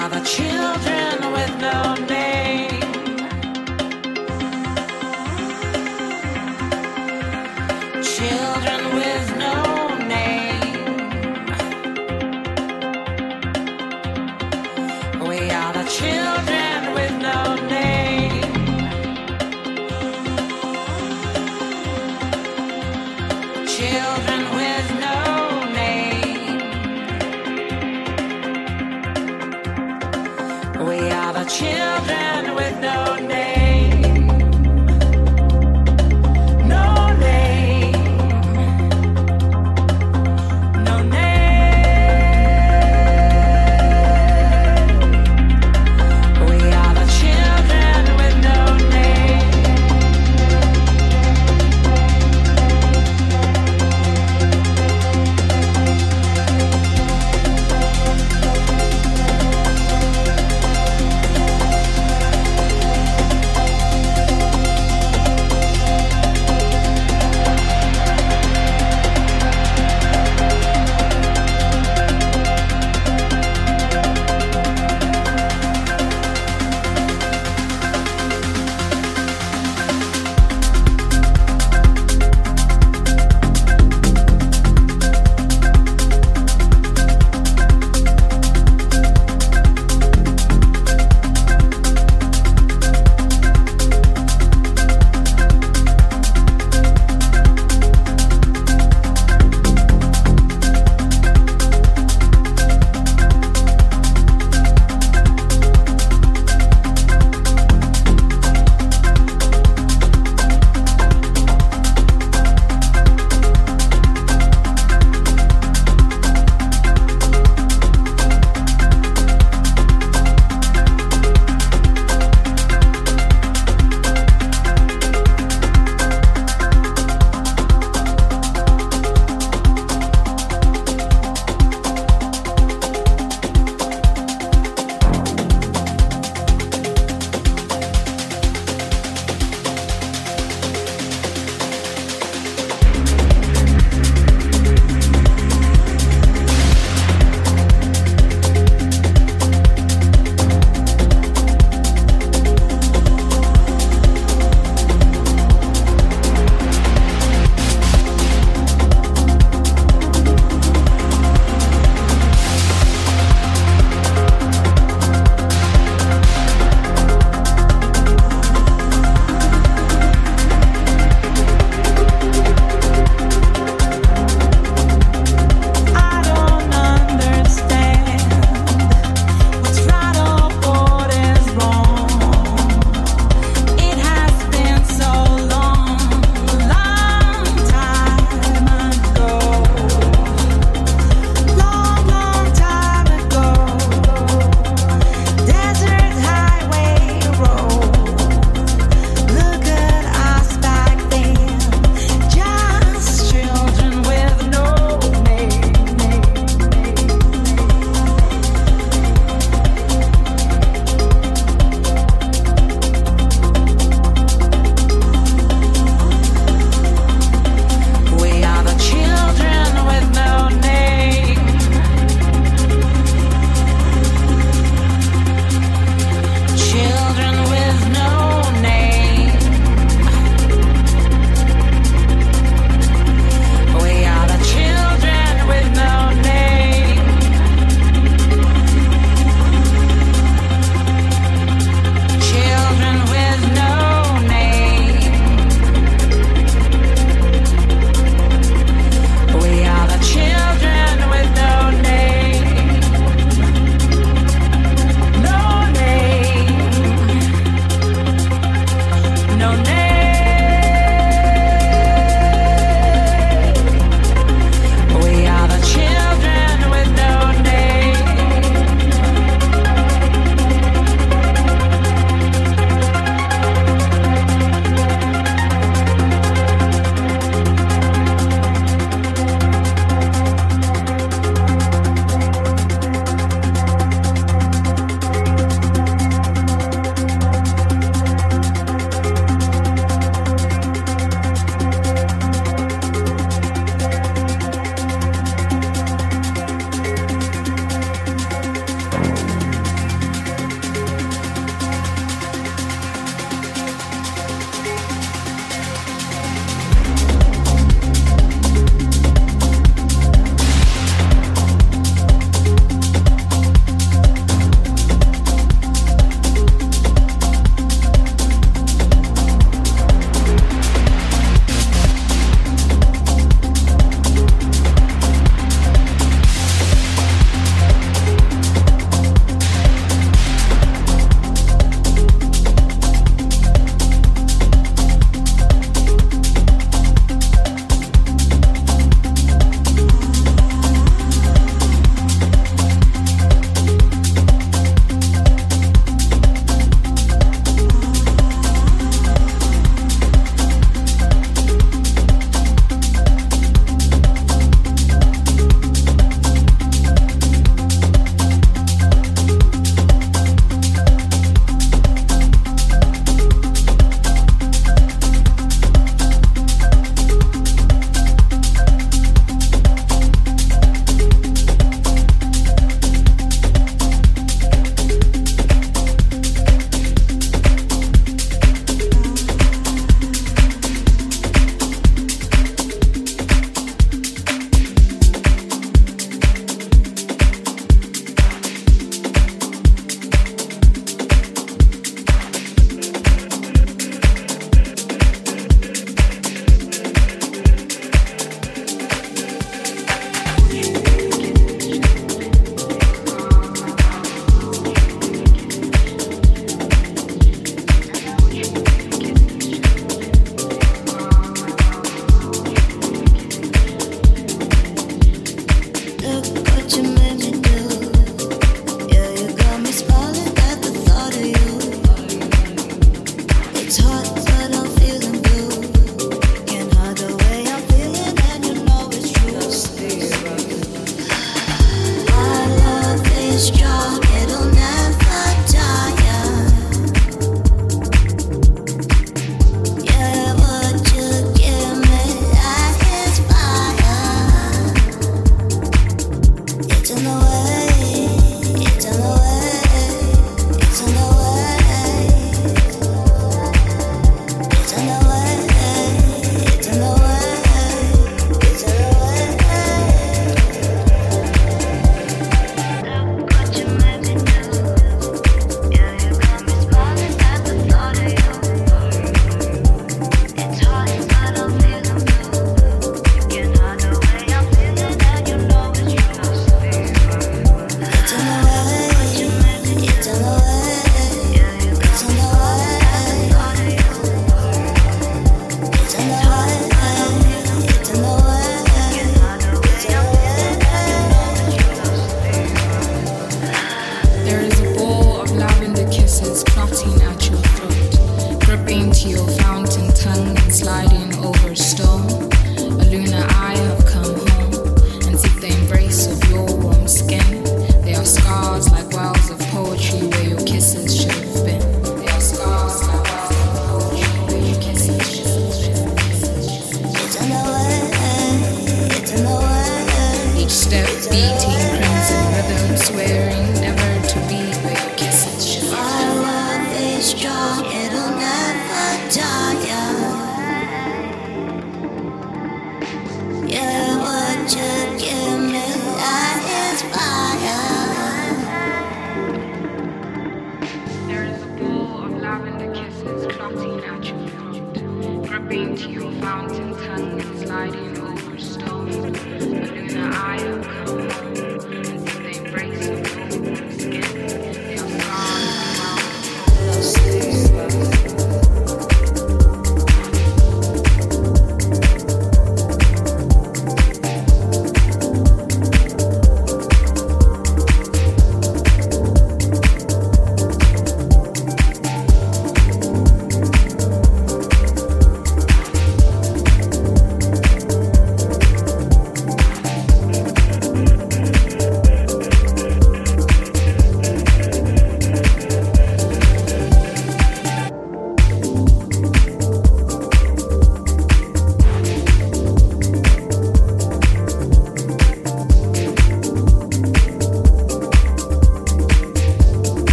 Are the children with no name.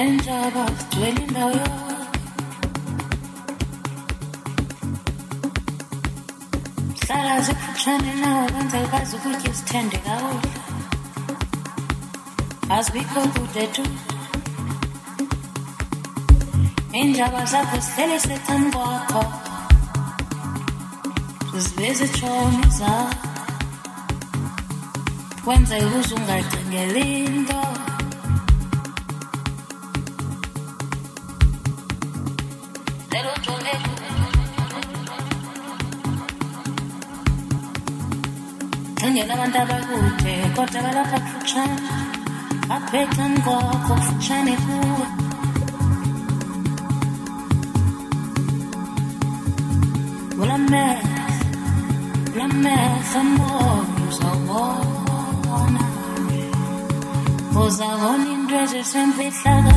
Enjaba zigcwele indawo yonke hlala zikufutshane nawe kwenzela ukwazi cingela abantu abakude kodwa balapha kufutshane baphecan kwakho kufutshane kuwe ulamehlo ulamehlo moya uzawubona uzabona into ezisemfihlakalweni